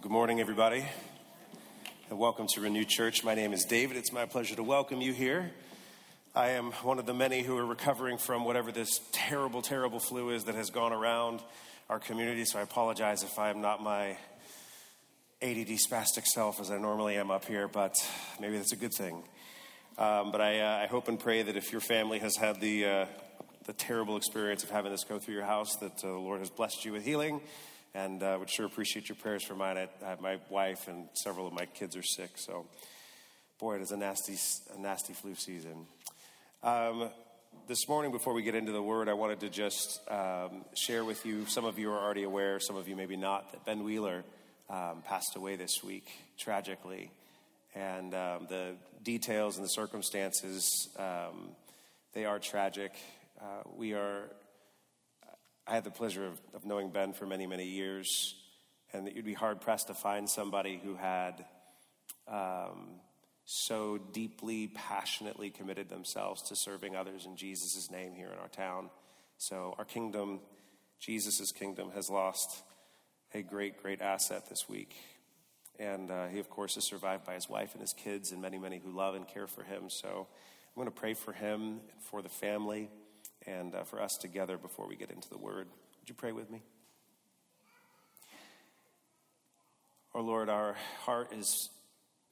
Well, good morning, everybody, and welcome to Renew Church. My name is David. It's my pleasure to welcome you here. I am one of the many who are recovering from whatever this terrible, terrible flu is that has gone around our community, so I apologize if I am not my ADD spastic self as I normally am up here, but maybe that's a good thing. Um, but I, uh, I, hope and pray that if your family has had the, uh, the terrible experience of having this go through your house, that uh, the Lord has blessed you with healing and uh, would sure appreciate your prayers for mine. I, I, my wife and several of my kids are sick, so boy, it is a nasty, a nasty flu season. Um, this morning, before we get into the word, I wanted to just um, share with you. Some of you are already aware, some of you maybe not, that Ben Wheeler um, passed away this week tragically, and um, the details and the circumstances um, they are tragic. Uh, we are I had the pleasure of, of knowing Ben for many, many years, and that you'd be hard pressed to find somebody who had um, so deeply, passionately committed themselves to serving others in Jesus' name here in our town. So, our kingdom, Jesus' kingdom, has lost a great, great asset this week. And uh, he, of course, is survived by his wife and his kids and many, many who love and care for him. So, I'm going to pray for him and for the family and uh, for us together before we get into the word. Would you pray with me? Our Lord, our heart is,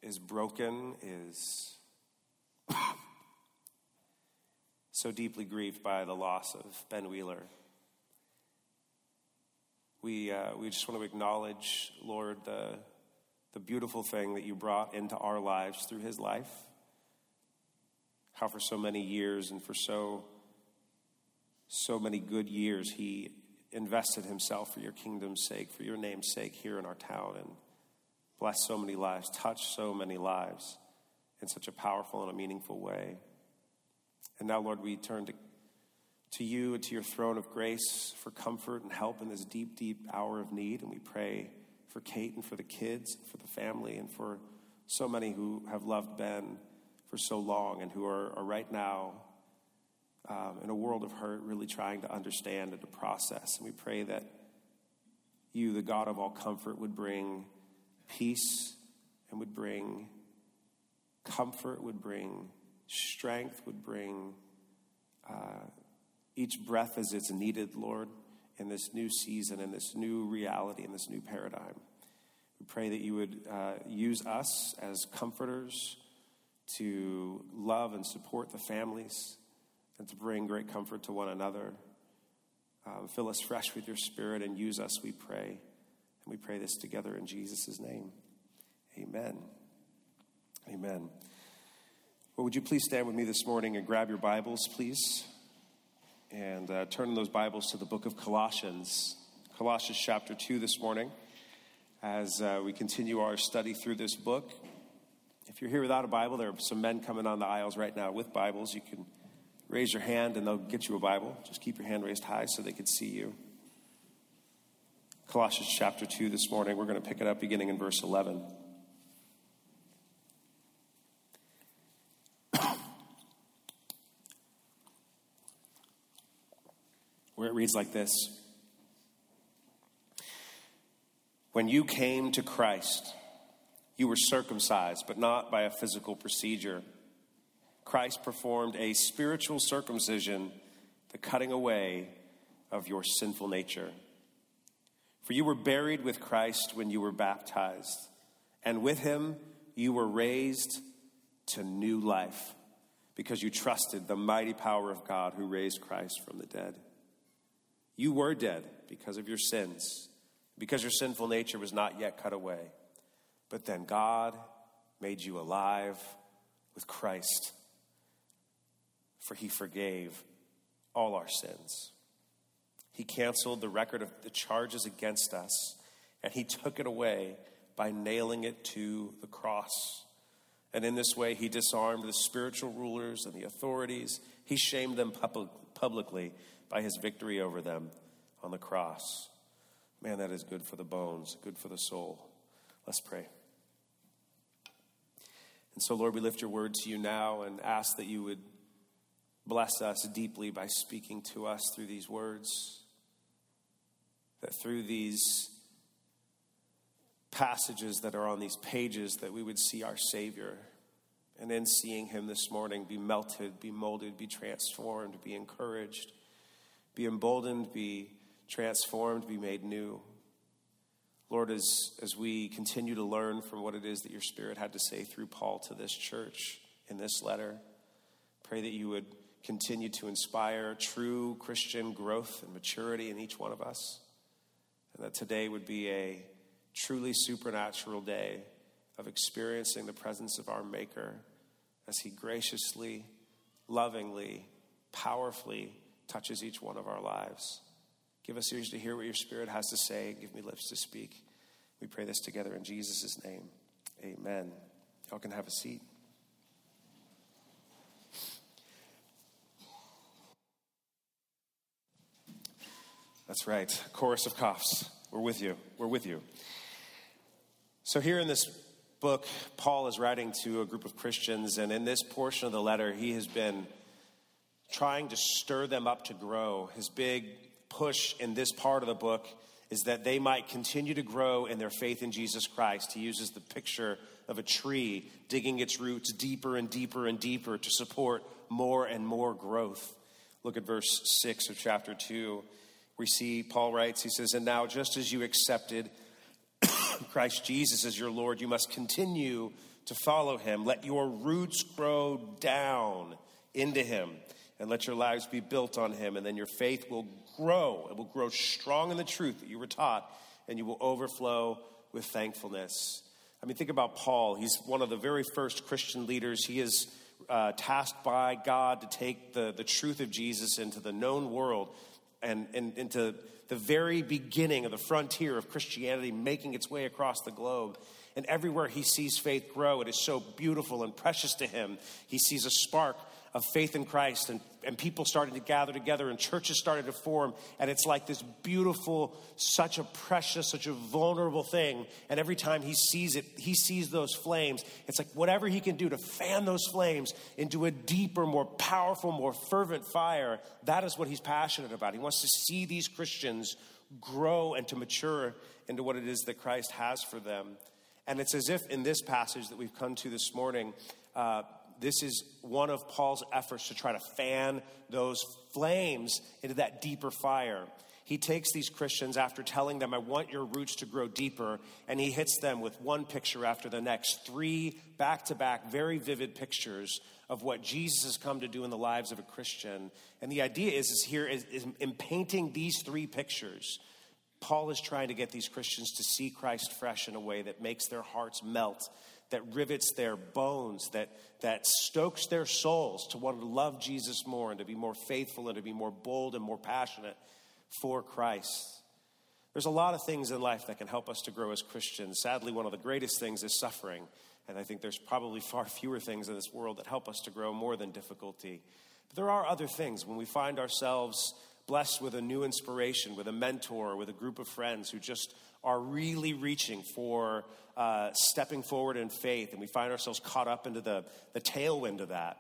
is broken, is so deeply grieved by the loss of Ben Wheeler. We, uh, we just want to acknowledge, Lord, the, the beautiful thing that you brought into our lives through his life. How for so many years and for so so many good years he invested himself for your kingdom's sake, for your name's sake here in our town, and blessed so many lives, touched so many lives in such a powerful and a meaningful way. And now, Lord, we turn to, to you and to your throne of grace for comfort and help in this deep, deep hour of need. And we pray for Kate and for the kids, and for the family, and for so many who have loved Ben for so long and who are, are right now um, in a world of hurt, really trying to understand and to process. And we pray that you, the God of all comfort, would bring peace and would bring comfort, would bring strength, would bring uh, each breath as it's needed, Lord, in this new season, in this new reality, in this new paradigm. We pray that you would uh, use us as comforters to love and support the families and to bring great comfort to one another. Um, fill us fresh with your spirit and use us, we pray. And we pray this together in Jesus' name. Amen. Amen. Well, would you please stand with me this morning and grab your Bibles, please? And uh, turn those Bibles to the book of Colossians, Colossians chapter 2 this morning, as uh, we continue our study through this book. If you're here without a Bible, there are some men coming on the aisles right now with Bibles. You can raise your hand and they'll get you a Bible. Just keep your hand raised high so they can see you. Colossians chapter 2 this morning, we're going to pick it up beginning in verse 11. Where it reads like this When you came to Christ, you were circumcised, but not by a physical procedure Christ performed a spiritual circumcision, the cutting away of your sinful nature. For you were buried with Christ when you were baptized, and with him you were raised to new life because you trusted the mighty power of God who raised Christ from the dead. You were dead because of your sins, because your sinful nature was not yet cut away. But then God made you alive with Christ for he forgave all our sins. He canceled the record of the charges against us, and he took it away by nailing it to the cross. And in this way, he disarmed the spiritual rulers and the authorities. He shamed them publicly by his victory over them on the cross. Man, that is good for the bones, good for the soul. Let's pray. And so, Lord, we lift your word to you now and ask that you would bless us deeply by speaking to us through these words. That through these passages that are on these pages that we would see our Savior. And in seeing him this morning, be melted, be molded, be transformed, be encouraged, be emboldened, be transformed, be made new. Lord, as, as we continue to learn from what it is that your Spirit had to say through Paul to this church in this letter, pray that you would continue to inspire true Christian growth and maturity in each one of us. And that today would be a truly supernatural day of experiencing the presence of our Maker as He graciously, lovingly, powerfully touches each one of our lives. Give us ears to hear what your Spirit has to say. Give me lips to speak. We pray this together in Jesus' name. Amen. Y'all can have a seat. That's right. Chorus of coughs. We're with you. We're with you. So, here in this book, Paul is writing to a group of Christians, and in this portion of the letter, he has been trying to stir them up to grow. His big push in this part of the book is that they might continue to grow in their faith in Jesus Christ. He uses the picture of a tree digging its roots deeper and deeper and deeper to support more and more growth. Look at verse 6 of chapter 2. We see Paul writes, he says, And now, just as you accepted Christ Jesus as your Lord, you must continue to follow him. Let your roots grow down into him and let your lives be built on him, and then your faith will grow. It will grow strong in the truth that you were taught, and you will overflow with thankfulness. I mean, think about Paul. He's one of the very first Christian leaders. He is uh, tasked by God to take the, the truth of Jesus into the known world and, into the very beginning of the frontier of Christianity, making its way across the globe. And everywhere he sees faith grow, it is so beautiful and precious to him. He sees a spark of faith in Christ, and, and people started to gather together, and churches started to form. And it's like this beautiful, such a precious, such a vulnerable thing. And every time he sees it, he sees those flames. It's like whatever he can do to fan those flames into a deeper, more powerful, more fervent fire. That is what he's passionate about. He wants to see these Christians grow and to mature into what it is that Christ has for them. And it's as if in this passage that we've come to this morning, uh, this is one of Paul's efforts to try to fan those flames into that deeper fire. He takes these Christians after telling them, I want your roots to grow deeper, and he hits them with one picture after the next, three back to back, very vivid pictures of what Jesus has come to do in the lives of a Christian. And the idea is, is here is, is in painting these three pictures, Paul is trying to get these Christians to see Christ fresh in a way that makes their hearts melt that rivets their bones, that, that stokes their souls to want to love Jesus more and to be more faithful and to be more bold and more passionate for Christ. There's a lot of things in life that can help us to grow as Christians. Sadly, one of the greatest things is suffering. And I think there's probably far fewer things in this world that help us to grow more than difficulty. But there are other things when we find ourselves blessed with a new inspiration, with a mentor, with a group of friends who just are really reaching for uh, stepping forward in faith, and we find ourselves caught up into the, the tailwind of that.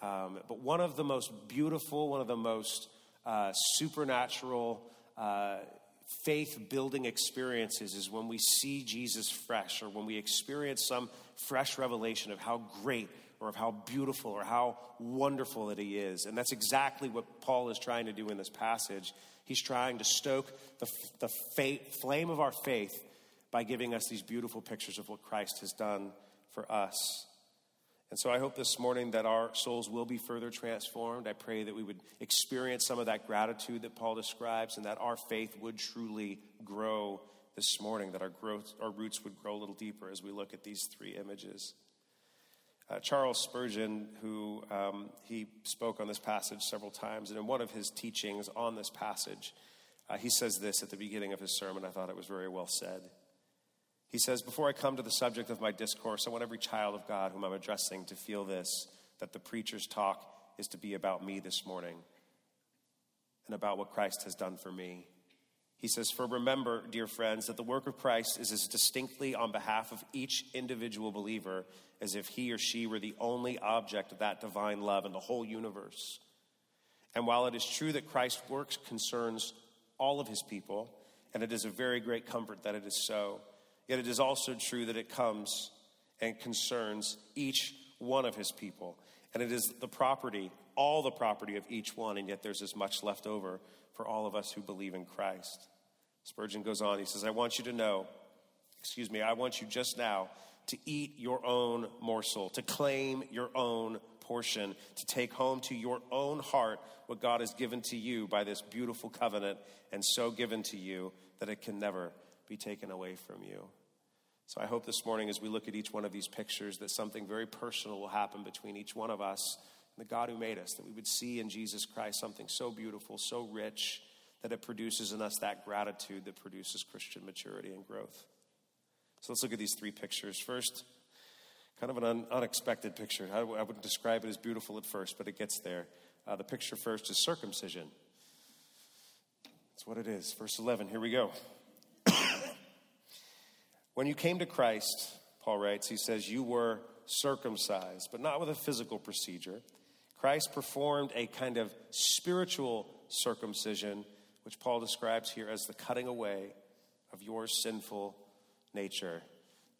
Um, but one of the most beautiful, one of the most uh, supernatural, uh, faith building experiences is when we see Jesus fresh or when we experience some fresh revelation of how great or of how beautiful or how wonderful that he is. And that's exactly what Paul is trying to do in this passage. He's trying to stoke the, the faith, flame of our faith by giving us these beautiful pictures of what Christ has done for us. And so I hope this morning that our souls will be further transformed. I pray that we would experience some of that gratitude that Paul describes and that our faith would truly grow this morning, that our, growth, our roots would grow a little deeper as we look at these three images. Uh, Charles Spurgeon, who um, he spoke on this passage several times, and in one of his teachings on this passage, uh, he says this at the beginning of his sermon. I thought it was very well said. He says, Before I come to the subject of my discourse, I want every child of God whom I'm addressing to feel this that the preacher's talk is to be about me this morning and about what Christ has done for me. He says, For remember, dear friends, that the work of Christ is as distinctly on behalf of each individual believer as if he or she were the only object of that divine love in the whole universe. And while it is true that Christ's works concerns all of his people, and it is a very great comfort that it is so, Yet it is also true that it comes and concerns each one of his people. And it is the property, all the property of each one, and yet there's as much left over for all of us who believe in Christ. Spurgeon goes on, he says, I want you to know, excuse me, I want you just now to eat your own morsel, to claim your own portion, to take home to your own heart what God has given to you by this beautiful covenant, and so given to you that it can never be taken away from you. So I hope this morning, as we look at each one of these pictures, that something very personal will happen between each one of us the God who made us, that we would see in Jesus Christ something so beautiful, so rich, that it produces in us that gratitude that produces Christian maturity and growth. So let's look at these three pictures. First, kind of an un- unexpected picture. I, I, wouldn't describe it as beautiful at first, but it gets there. Uh, the picture first is circumcision. That's what it is. Verse 11, here we go. when you came to Christ, Paul writes, he says, you were circumcised, but not with a physical procedure. Christ performed a kind of spiritual circumcision, which Paul describes here as the cutting away of your sinful nature.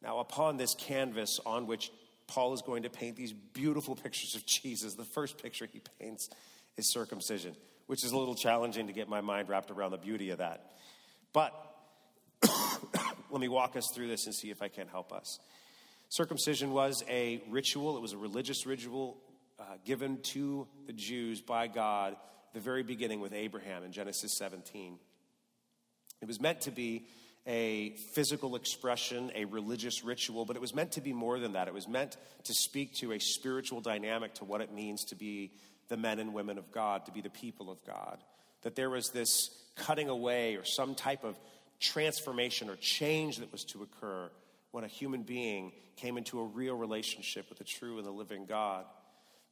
Now, upon this canvas on which Paul is going to paint these beautiful pictures of Jesus, the first picture he paints is circumcision, which is a little challenging to get my mind wrapped around the beauty of that. But let me walk us through this and see if I can help us. Circumcision was a ritual, it was a religious ritual uh, given to the Jews by God the very beginning with Abraham in Genesis 17. It was meant to be a physical expression, a religious ritual, but it was meant to be more than that. It was meant to speak to a spiritual dynamic to what it means to be the men and women of God, to be the people of God. That there was this cutting away or some type of transformation or change that was to occur when a human being came into a real relationship with the true and the living God.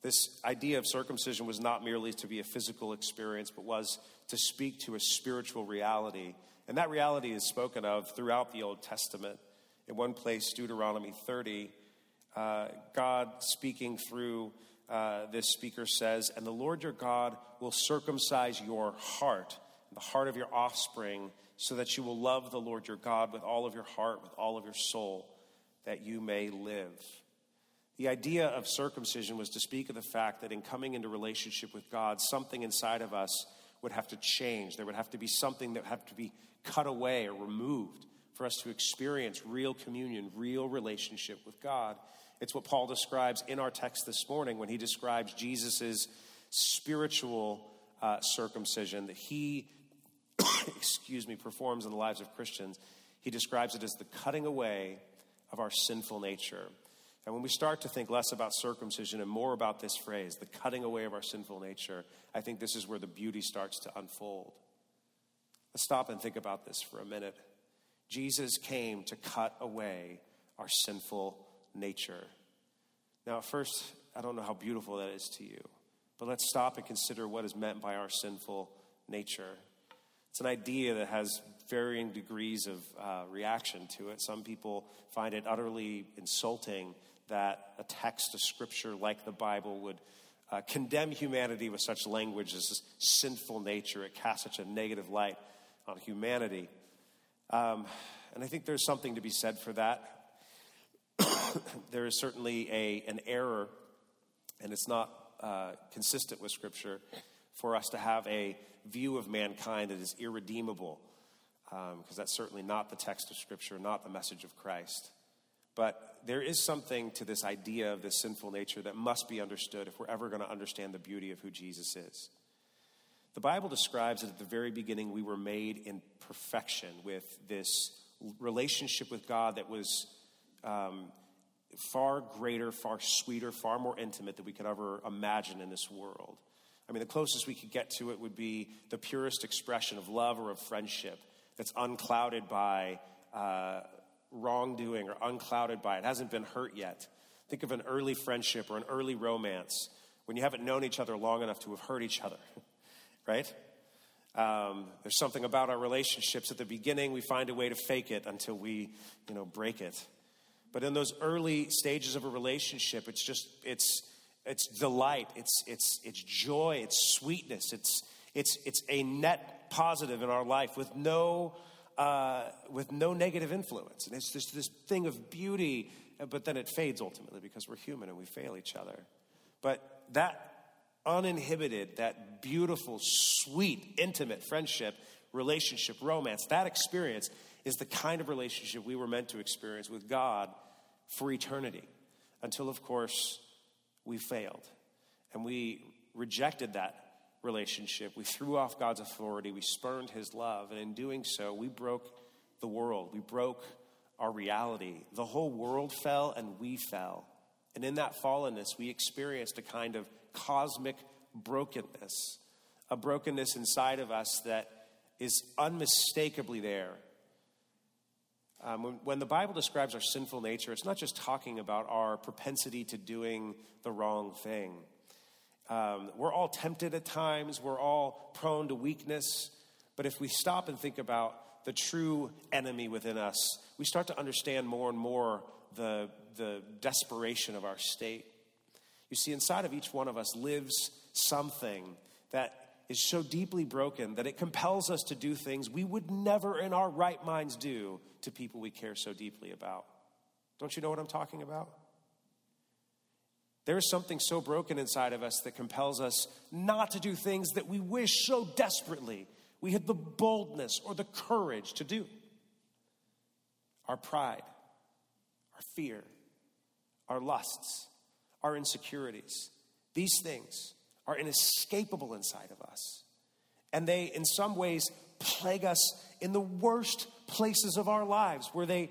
This idea of circumcision was not merely to be a physical experience, but was to speak to a spiritual reality and that reality is spoken of throughout the Old Testament. In one place, Deuteronomy 30, uh, God speaking through uh, this speaker says, And the Lord your God will circumcise your heart, the heart of your offspring, so that you will love the Lord your God with all of your heart, with all of your soul, that you may live. The idea of circumcision was to speak of the fact that in coming into relationship with God, something inside of us would have to change. There would have to be something that would have to be cut away or removed for us to experience real communion, real relationship with God. It's what Paul describes in our text this morning when he describes Jesus' spiritual uh, circumcision that he, excuse me, performs in the lives of Christians. He describes it as the cutting away of our sinful nature. And when we start to think less about circumcision and more about this phrase, the cutting away of our sinful nature, I think this is where the beauty starts to unfold. Let's stop and think about this for a minute. Jesus came to cut away our sinful nature. Now, at first, I don't know how beautiful that is to you, but let's stop and consider what is meant by our sinful nature. It's an idea that has varying degrees of uh, reaction to it. Some people find it utterly insulting that a text of scripture like the Bible would uh, condemn humanity with such language as this sinful nature. It casts such a negative light on humanity. Um, and I think there's something to be said for that. there is certainly a, an error, and it's not uh, consistent with Scripture, for us to have a view of mankind that is irredeemable, because um, that's certainly not the text of Scripture, not the message of Christ. But there is something to this idea of this sinful nature that must be understood if we're ever going to understand the beauty of who Jesus is. The Bible describes that at the very beginning we were made in perfection with this relationship with God that was um, far greater, far sweeter, far more intimate than we could ever imagine in this world. I mean, the closest we could get to it would be the purest expression of love or of friendship that's unclouded by uh, wrongdoing or unclouded by it, hasn't been hurt yet. Think of an early friendship or an early romance when you haven't known each other long enough to have hurt each other. right? Um, there's something about our relationships at the beginning, we find a way to fake it until we, you know, break it. But in those early stages of a relationship, it's just, it's, it's delight, it's, it's, it's joy, it's sweetness, it's, it's, it's a net positive in our life with no uh, with no negative influence. And it's just this thing of beauty, but then it fades ultimately because we're human and we fail each other. But that uninhibited, that beautiful, sweet, intimate friendship, relationship, romance, that experience is the kind of relationship we were meant to experience with God for eternity. Until, of course, we failed and we rejected that relationship. We threw off God's authority. We spurned his love. And in doing so, we broke the world. We broke our reality. The whole world fell and we fell. And in that fallenness, we experienced a kind of cosmic brokenness, a brokenness inside of us that is unmistakably there. Um, when, when, the Bible describes our sinful nature, it's not just talking about our propensity to doing the wrong thing. Um, we're all tempted at times, we're all prone to weakness. But if we stop and think about the true enemy within us, we start to understand more and more the, the desperation of our state. You see, inside of each one of us lives something that is so deeply broken that it compels us to do things we would never in our right minds do to people we care so deeply about. Don't you know what I'm talking about? There is something so broken inside of us that compels us not to do things that we wish so desperately we had the boldness or the courage to do. Our pride, our fear, our lusts, our insecurities. These things are inescapable inside of us. And they, in some ways, plague us in the worst places of our lives where they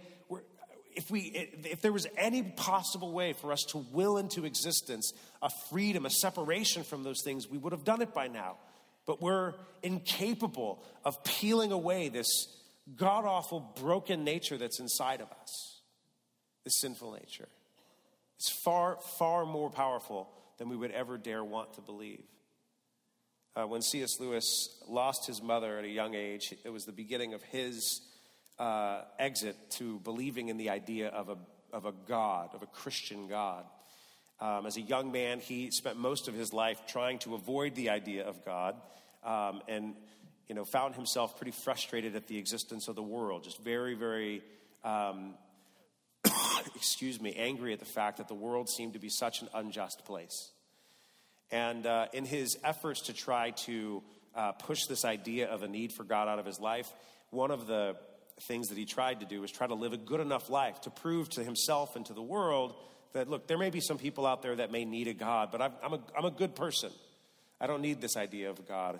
if we if there was any possible way for us to will into existence a freedom a separation from those things we would have done it by now but we're incapable of peeling away this god awful broken nature that's inside of us this sinful nature it's far, far more powerful than we would ever dare want to believe. Uh, when C.S. Lewis lost his mother at a young age, it was the beginning of his uh, exit to believing in the idea of a, of a God, of a Christian God. Um, as a young man, he spent most of his life trying to avoid the idea of God um, and you know, found himself pretty frustrated at the existence of the world, just very, very um, excuse me, angry at the fact that the world seemed to be such an unjust place. And uh, in his efforts to try to uh, push this idea of a need for God out of his life, one of the things that he tried to do was try to live a good enough life to prove to himself and to the world that, look, there may be some people out there that may need a God, but I'm, I'm, a, I'm a good person. I don't need this idea of God.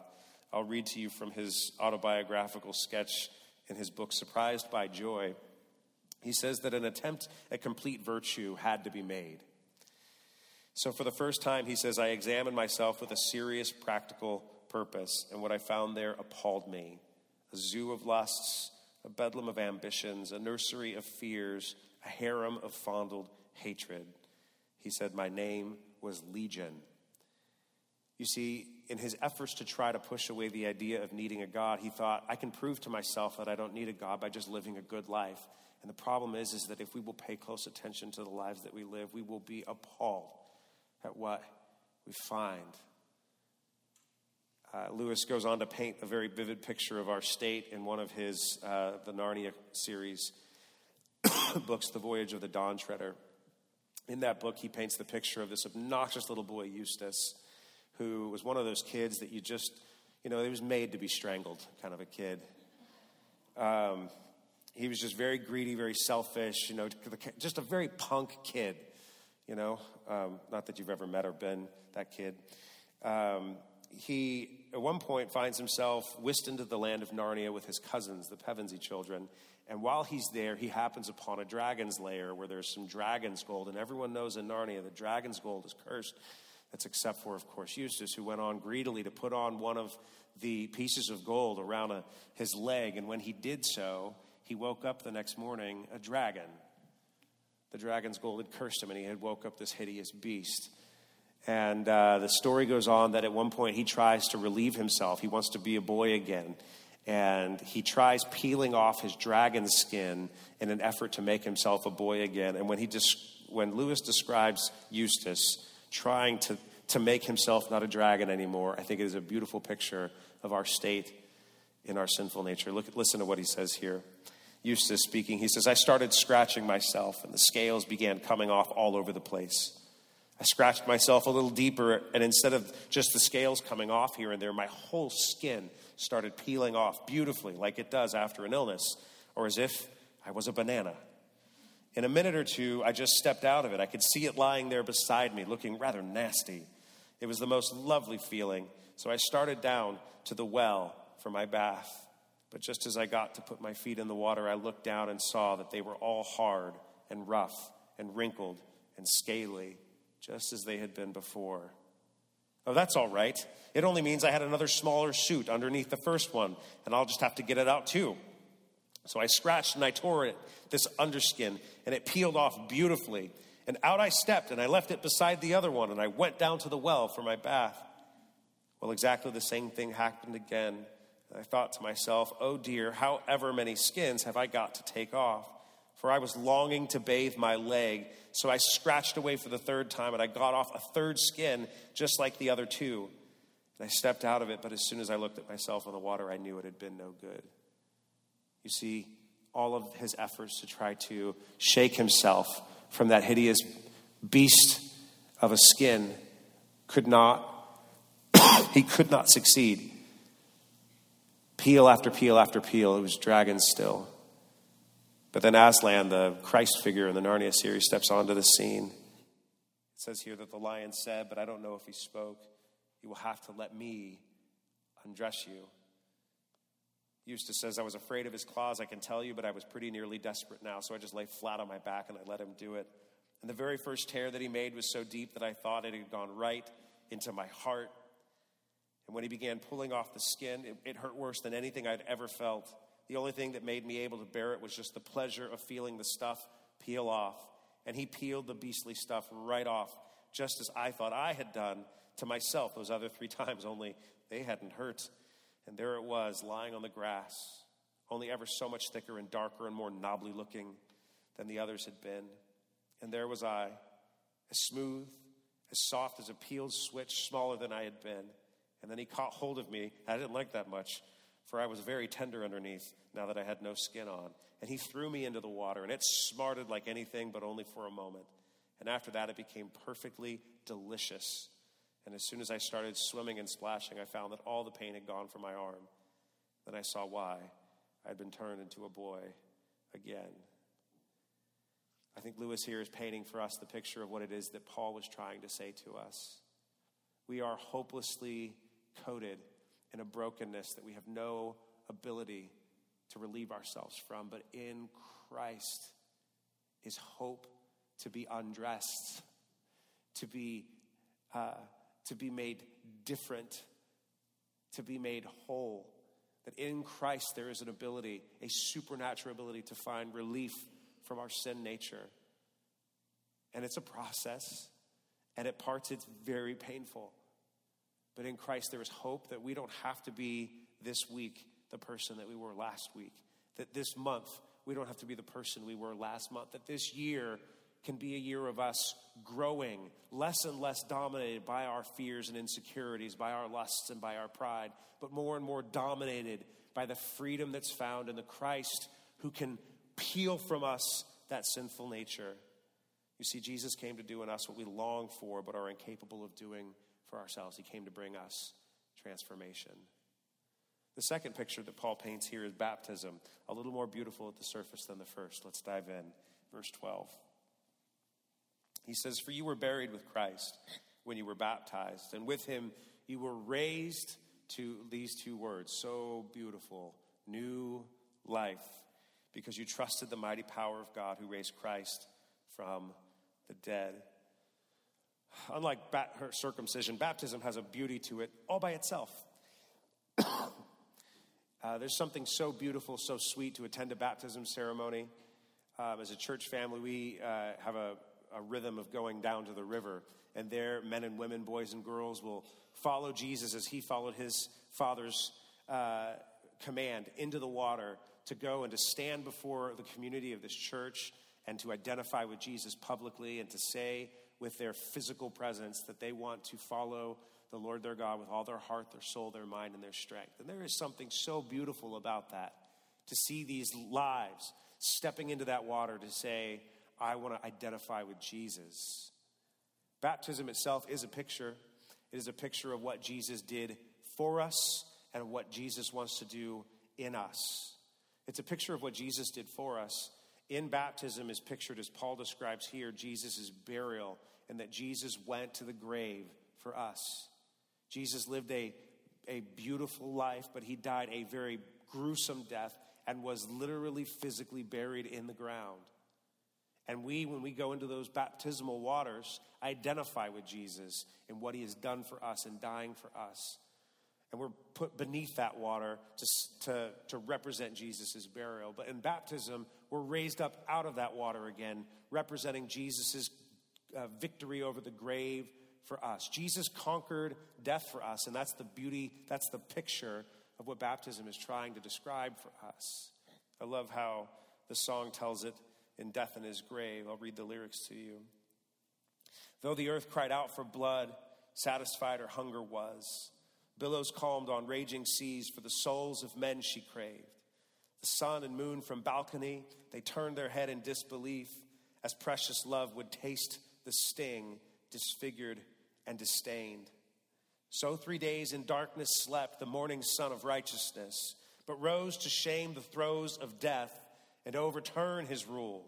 I'll read to you from his autobiographical sketch in his book, Surprised by Joy. He says that an attempt at complete virtue had to be made. So, for the first time, he says, I examined myself with a serious practical purpose, and what I found there appalled me. A zoo of lusts, a bedlam of ambitions, a nursery of fears, a harem of fondled hatred. He said, My name was Legion. You see, in his efforts to try to push away the idea of needing a God, he thought, I can prove to myself that I don't need a God by just living a good life. And the problem is, is that if we will pay close attention to the lives that we live, we will be appalled at what we find. Uh, Lewis goes on to paint a very vivid picture of our state in one of his, uh, the Narnia series books, The Voyage of the Dawn Treader. In that book, he paints the picture of this obnoxious little boy, Eustace, who was one of those kids that you just, you know, he was made to be strangled kind of a kid. Um, he was just very greedy, very selfish, you know, just a very punk kid, you know. Um, not that you've ever met or been that kid. Um, he, at one point, finds himself whisked into the land of Narnia with his cousins, the Pevensie children. And while he's there, he happens upon a dragon's lair where there's some dragon's gold. And everyone knows in Narnia that dragon's gold is cursed. That's except for, of course, Eustace, who went on greedily to put on one of the pieces of gold around a, his leg. And when he did so, he woke up the next morning a dragon. The dragon's gold had cursed him, and he had woke up this hideous beast. And uh, the story goes on that at one point he tries to relieve himself. He wants to be a boy again. And he tries peeling off his dragon skin in an effort to make himself a boy again. And when, he des- when Lewis describes Eustace trying to, to make himself not a dragon anymore, I think it is a beautiful picture of our state in our sinful nature. Look, listen to what he says here. Eustace speaking, he says, I started scratching myself, and the scales began coming off all over the place. I scratched myself a little deeper, and instead of just the scales coming off here and there, my whole skin started peeling off beautifully, like it does after an illness, or as if I was a banana. In a minute or two, I just stepped out of it. I could see it lying there beside me, looking rather nasty. It was the most lovely feeling. So I started down to the well for my bath. But just as I got to put my feet in the water, I looked down and saw that they were all hard and rough and wrinkled and scaly just as they had been before. Oh, that's all right. It only means I had another smaller suit underneath the first one, and I'll just have to get it out too. So I scratched and I tore it, this underskin, and it peeled off beautifully. And out I stepped, and I left it beside the other one, and I went down to the well for my bath. Well, exactly the same thing happened again. I thought to myself, oh dear, however many skins have I got to take off? For I was longing to bathe my leg so I scratched away for the third time and I got off a third skin just like the other two. And I stepped out of it, but as soon as I looked at myself in the water, I knew it had been no good. You see, all of his efforts to try to shake himself from that hideous beast of a skin could not, he could not succeed. Peel after peel after peel, it was dragon still. But then Aslan, the Christ figure in the Narnia series, steps onto the scene. It says here that the lion said, but I don't know if he spoke, You will have to let me undress you. Eustace says, I was afraid of his claws, I can tell you, but I was pretty nearly desperate now, so I just lay flat on my back and I let him do it. And the very first tear that he made was so deep that I thought it had gone right into my heart. And when he began pulling off the skin, it, it hurt worse than anything I'd ever felt. The only thing that made me able to bear it was just the pleasure of feeling the stuff peel off. And he peeled the beastly stuff right off, just as I thought I had done to myself those other three times, only they hadn't hurt. And there it was, lying on the grass, only ever so much thicker and darker and more knobbly looking than the others had been. And there was I, as smooth, as soft as a peeled switch, smaller than I had been. And then he caught hold of me. I didn't like that much for I was very tender underneath now that I had no skin on. And he threw me into the water, and it smarted like anything, but only for a moment. And after that, it became perfectly delicious. And as soon as I started swimming and splashing, I found that all the pain had gone from my arm. Then I saw why I had been turned into a boy again. I think Lewis here is painting for us the picture of what it is that Paul was trying to say to us. We are hopelessly coated in a brokenness that we have no ability to relieve ourselves from. But in Christ is hope to be undressed, to be, uh, to be made different, to be made whole. That in Christ there is an ability, a supernatural ability to find relief from our sin nature. And it's a process, and at parts it's very painful. But in Christ, there is hope that we don't have to be this week the person that we were last week. That this month, we don't have to be the person we were last month. That this year can be a year of us growing, less and less dominated by our fears and insecurities, by our lusts and by our pride, but more and more dominated by the freedom that's found in the Christ who can peel from us that sinful nature. You see, Jesus came to do in us what we long for but are incapable of doing for ourselves. He came to bring us transformation. The second picture that Paul paints here is baptism, a little more beautiful at the surface than the first. Let's dive in. Verse 12. He says, For you were buried with Christ when you were baptized, and with him you were raised to these two words, so beautiful, new life, because you trusted the mighty power of God who raised Christ from the dead. Unlike bat- her circumcision, baptism has a beauty to it all by itself. uh, there's something so beautiful, so sweet to attend a baptism ceremony. Um, as a church family, we uh, have a, a rhythm of going down to the river, and there, men and women, boys and girls, will follow Jesus as he followed his father's uh, command into the water to go and to stand before the community of this church and to identify with Jesus publicly and to say with their physical presence that they want to follow the Lord their God with all their heart, their soul, their mind, and their strength. And there is something so beautiful about that to see these lives stepping into that water to say, I want to identify with Jesus. Baptism itself is a picture. It is a picture of what Jesus did for us and what Jesus wants to do in us. It's a picture of what Jesus did for us. In baptism is pictured as Paul describes here Jesus' burial and that Jesus went to the grave for us. Jesus lived a, a beautiful life, but he died a very gruesome death and was literally physically buried in the ground. And we, when we go into those baptismal waters, identify with Jesus and what he has done for us and dying for us. And we're put beneath that water to, to, to represent Jesus' burial. But in baptism, we're raised up out of that water again, representing Jesus' uh, victory over the grave for us. Jesus conquered death for us, and that's the beauty, that's the picture of what baptism is trying to describe for us. I love how the song tells it in Death in His Grave. I'll read the lyrics to you. Though the earth cried out for blood, satisfied her hunger was. Billows calmed on raging seas, for the souls of men she craved. The sun and moon from balcony, they turned their head in disbelief, as precious love would taste the sting, disfigured and disdained. So three days in darkness slept the morning sun of righteousness, but rose to shame the throes of death and overturn his rule.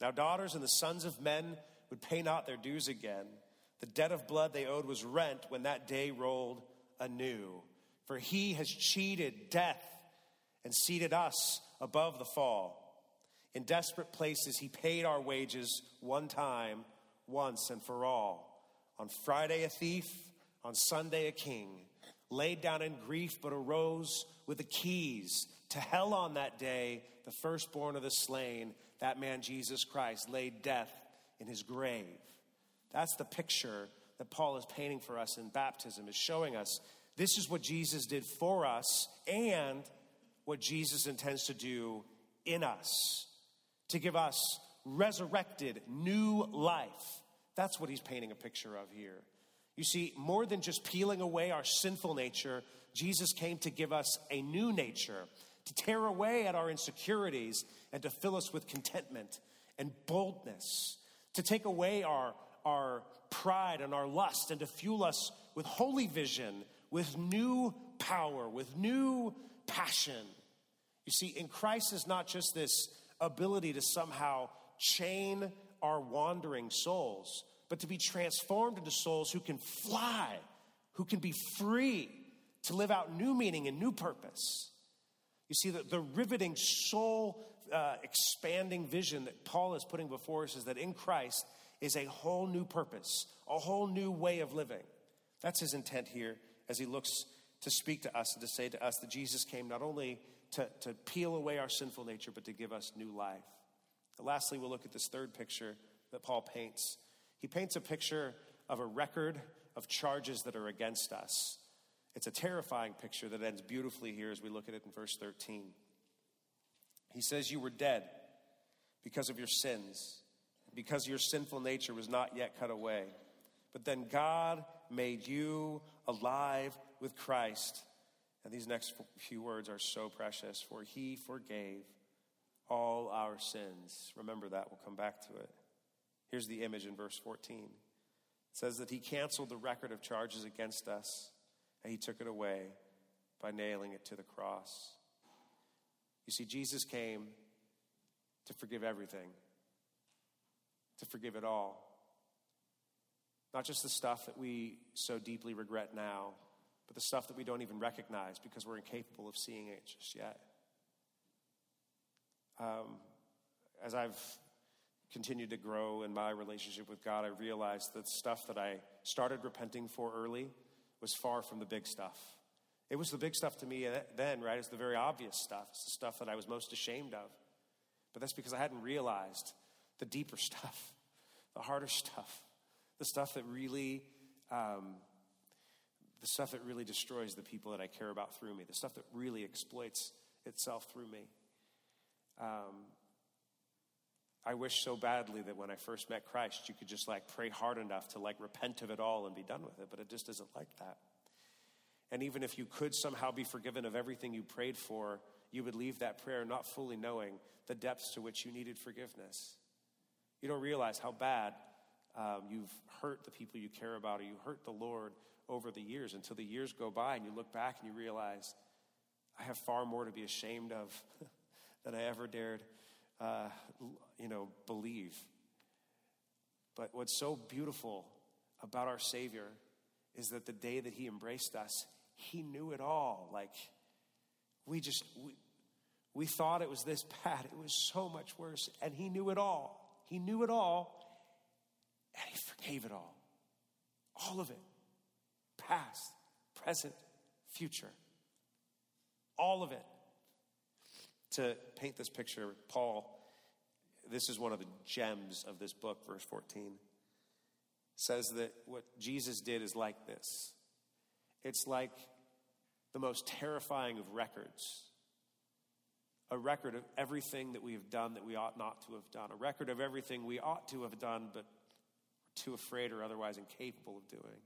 Now, daughters and the sons of men would pay not their dues again. The debt of blood they owed was rent when that day rolled anew. For he has cheated death and seated us above the fall. In desperate places, he paid our wages one time, once and for all. On Friday, a thief, on Sunday, a king, laid down in grief, but arose with the keys to hell on that day, the firstborn of the slain, that man Jesus Christ, laid death in his grave. That's the picture that Paul is painting for us in baptism, is showing us this is what Jesus did for us and what Jesus intends to do in us to give us resurrected new life that's what he's painting a picture of here. You see, more than just peeling away our sinful nature, Jesus came to give us a new nature, to tear away at our insecurities and to fill us with contentment and boldness, to take away our, our pride and our lust and to fuel us with holy vision, with new power, with new passion. You see, in Christ is not just this ability to somehow chain our wandering souls, but to be transformed into souls who can fly, who can be free to live out new meaning and new purpose. You see, the, the riveting, soul uh, expanding vision that Paul is putting before us is that in Christ is a whole new purpose, a whole new way of living. That's his intent here as he looks to speak to us and to say to us that Jesus came not only to, to peel away our sinful nature, but to give us new life. And lastly, we'll look at this third picture that Paul paints he paints a picture of a record of charges that are against us. It's a terrifying picture that ends beautifully here as we look at it in verse 13. He says, You were dead because of your sins, because your sinful nature was not yet cut away. But then God made you alive with Christ. And these next few words are so precious, for he forgave all our sins. Remember that, we'll come back to it. Here's the image in verse 14. It says that he canceled the record of charges against us and he took it away by nailing it to the cross. You see, Jesus came to forgive everything, to forgive it all. Not just the stuff that we so deeply regret now, but the stuff that we don't even recognize because we're incapable of seeing it just yet. Um, as I've continued to grow in my relationship with God, I realized that stuff that I started repenting for early was far from the big stuff. It was the big stuff to me then, right? It's the very obvious stuff. It's the stuff that I was most ashamed of. But that's because I hadn't realized the deeper stuff, the harder stuff, the stuff that really, um, the stuff that really destroys the people that I care about through me, the stuff that really exploits itself through me. Um, I wish so badly that when I first met Christ, you could just like pray hard enough to like repent of it all and be done with it, but it just isn't like that. And even if you could somehow be forgiven of everything you prayed for, you would leave that prayer not fully knowing the depths to which you needed forgiveness. You don't realize how bad um, you've hurt the people you care about or you hurt the Lord over the years until the years go by and you look back and you realize, I have far more to be ashamed of than I ever dared, uh, you know, believe. But what's so beautiful about our Savior is that the day that He embraced us, He knew it all. Like, we just, we, we thought it was this bad. It was so much worse. And He knew it all. He knew it all. And He forgave it all. All of it. Past, present, future. All of it. To paint this picture, Paul, this is one of the gems of this book, verse 14, says that what Jesus did is like this it's like the most terrifying of records. A record of everything that we have done that we ought not to have done. A record of everything we ought to have done but too afraid or otherwise incapable of doing.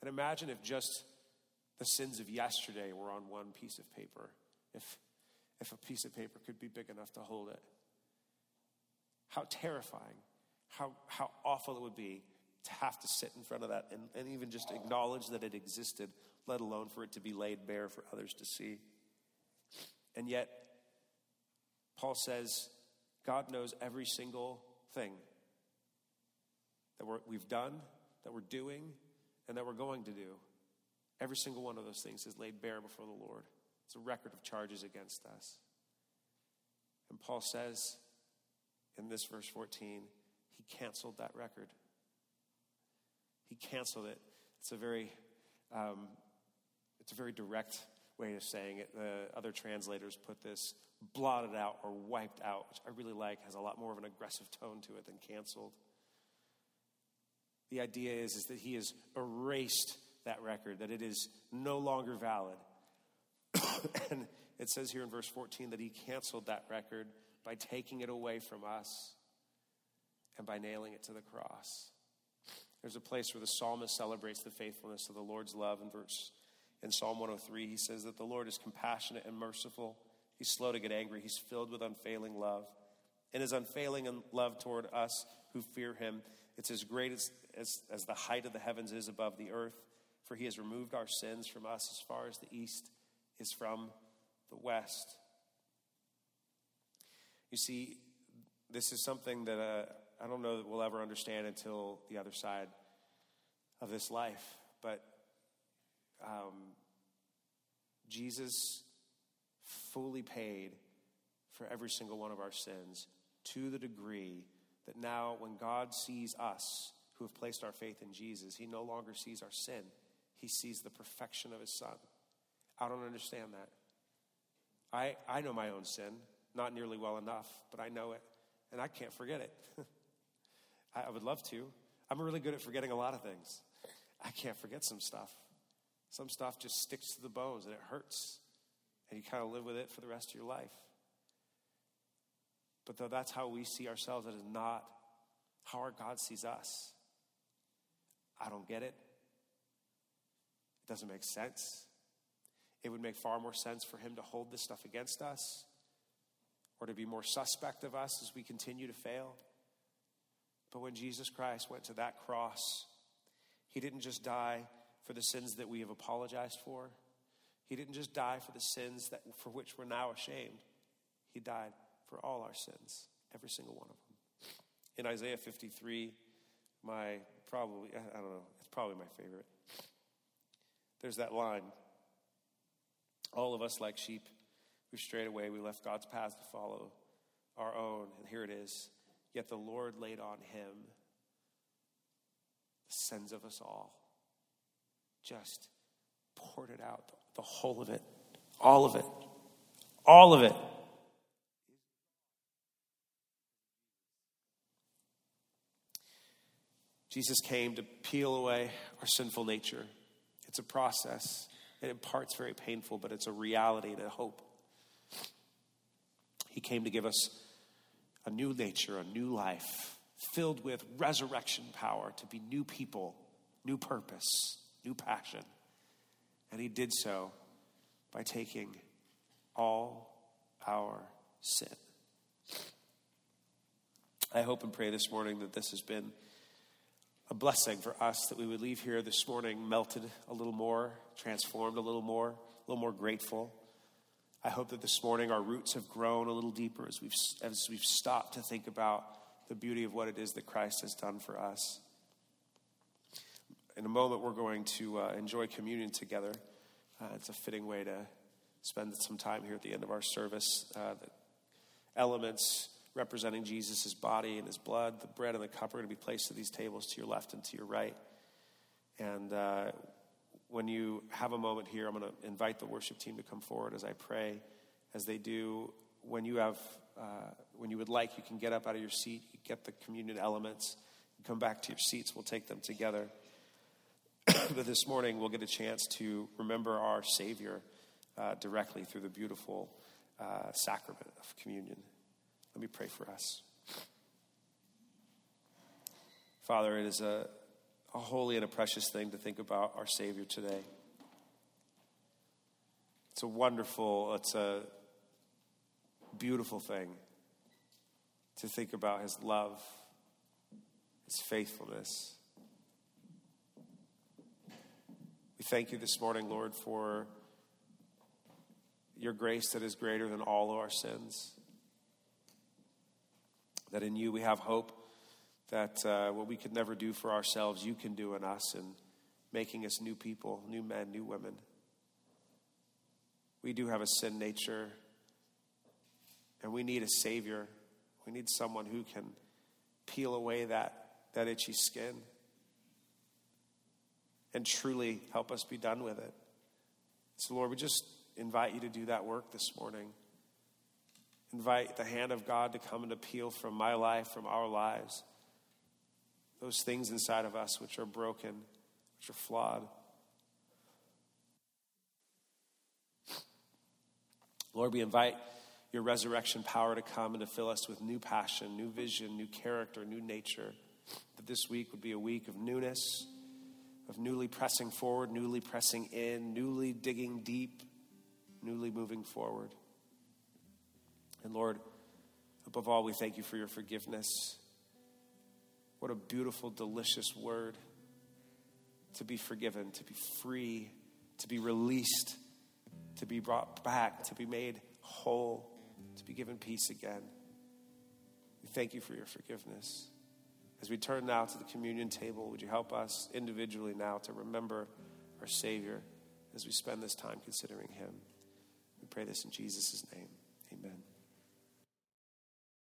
And imagine if just the sins of yesterday were on one piece of paper. If, if a piece of paper could be big enough to hold it. How terrifying, how, how awful it would be to have to sit in front of that and, and even just acknowledge that it existed, let alone for it to be laid bare for others to see. And yet, Paul says, God knows every single thing that we have done, that we're doing, and that we're going to do. Every single one of those things is laid bare before the Lord. It's a record of charges against us. And Paul says in this verse 14, he canceled that record. He canceled it. It's a very, um, it's a very direct way of saying it. The other translators put this blotted out or wiped out, which I really like, has a lot more of an aggressive tone to it than canceled. The idea is, is that he has erased that record, that it is no longer valid. and it says here in verse 14 that he canceled that record by taking it away from us and by nailing it to the cross. There's a place where the psalmist celebrates the faithfulness of the Lord's love in verse in Psalm 103 he says that the Lord is compassionate and merciful. He's slow to get angry. He's filled with unfailing love. And his unfailing love toward us who fear him, it's as great as, as, as the height of the heavens is above the earth. For he has removed our sins from us as far as the east is from the west. You see, this is something that uh, I don't know that we'll ever understand until the other side of this life. But um, Jesus fully paid for every single one of our sins to the degree that now, when God sees us who have placed our faith in Jesus, He no longer sees our sin, He sees the perfection of His Son. I don't understand that. I, I know my own sin, not nearly well enough, but I know it, and I can't forget it. I, I would love to. I'm really good at forgetting a lot of things. I can't forget some stuff. Some stuff just sticks to the bones and it hurts, and you kind of live with it for the rest of your life. But though that's how we see ourselves, it is not how our God sees us. I don't get it. It doesn't make sense. It would make far more sense for him to hold this stuff against us or to be more suspect of us as we continue to fail. But when Jesus Christ went to that cross, he didn't just die for the sins that we have apologized for. He didn't just die for the sins that, for which we're now ashamed. He died for all our sins, every single one of them. In Isaiah 53, my probably, I don't know, it's probably my favorite. There's that line All of us, like sheep, we've strayed away. We left God's path to follow our own. And here it is. Yet the Lord laid on him the sins of us all. Just poured it out, the whole of it, all of it, all of it. Jesus came to peel away our sinful nature. It's a process, and in parts very painful, but it's a reality and a hope. He came to give us a new nature, a new life, filled with resurrection power to be new people, new purpose, new passion. And he did so by taking all our sin. I hope and pray this morning that this has been a blessing for us, that we would leave here this morning melted a little more, transformed a little more, a little more grateful. I hope that this morning our roots have grown a little deeper as we've, as we've stopped to think about the beauty of what it is that Christ has done for us. In a moment, we're going to uh, enjoy communion together. Uh, it's a fitting way to spend some time here at the end of our service. Uh, the elements representing Jesus' body and his blood, the bread and the cup are going to be placed at these tables to your left and to your right. And uh, when you have a moment here, I'm going to invite the worship team to come forward as I pray. As they do, when you have, uh, when you would like, you can get up out of your seat, you get the communion elements, come back to your seats. We'll take them together. But this morning, we'll get a chance to remember our Savior uh, directly through the beautiful uh, sacrament of communion. Let me pray for us. Father, it is a a holy and a precious thing to think about our Savior today. It's a wonderful, it's a beautiful thing to think about His love, His faithfulness. Thank you this morning, Lord, for your grace that is greater than all of our sins. That in you we have hope that uh, what we could never do for ourselves, you can do in us and making us new people, new men, new women. We do have a sin nature, and we need a Savior. We need someone who can peel away that, that itchy skin and truly help us be done with it. So, Lord, we just invite you to do that work this morning. Invite the hand of God to come and appeal from my life, from our lives those things inside of us which are broken, which are flawed. Lord, we invite your resurrection power to come and to fill us with new passion, new vision, new character, new nature. That this week would be a week of newness, of newly pressing forward, newly pressing in, newly digging deep, newly moving forward. And Lord, above all, we thank you for your forgiveness. What a beautiful, delicious word to be forgiven, to be free, to be released, to be brought back, to be made whole, to be given peace again. We thank you for your forgiveness. As we turn now to the communion table, would you help us individually now to remember our Savior as we spend this time considering Him? We pray this in Jesus' name.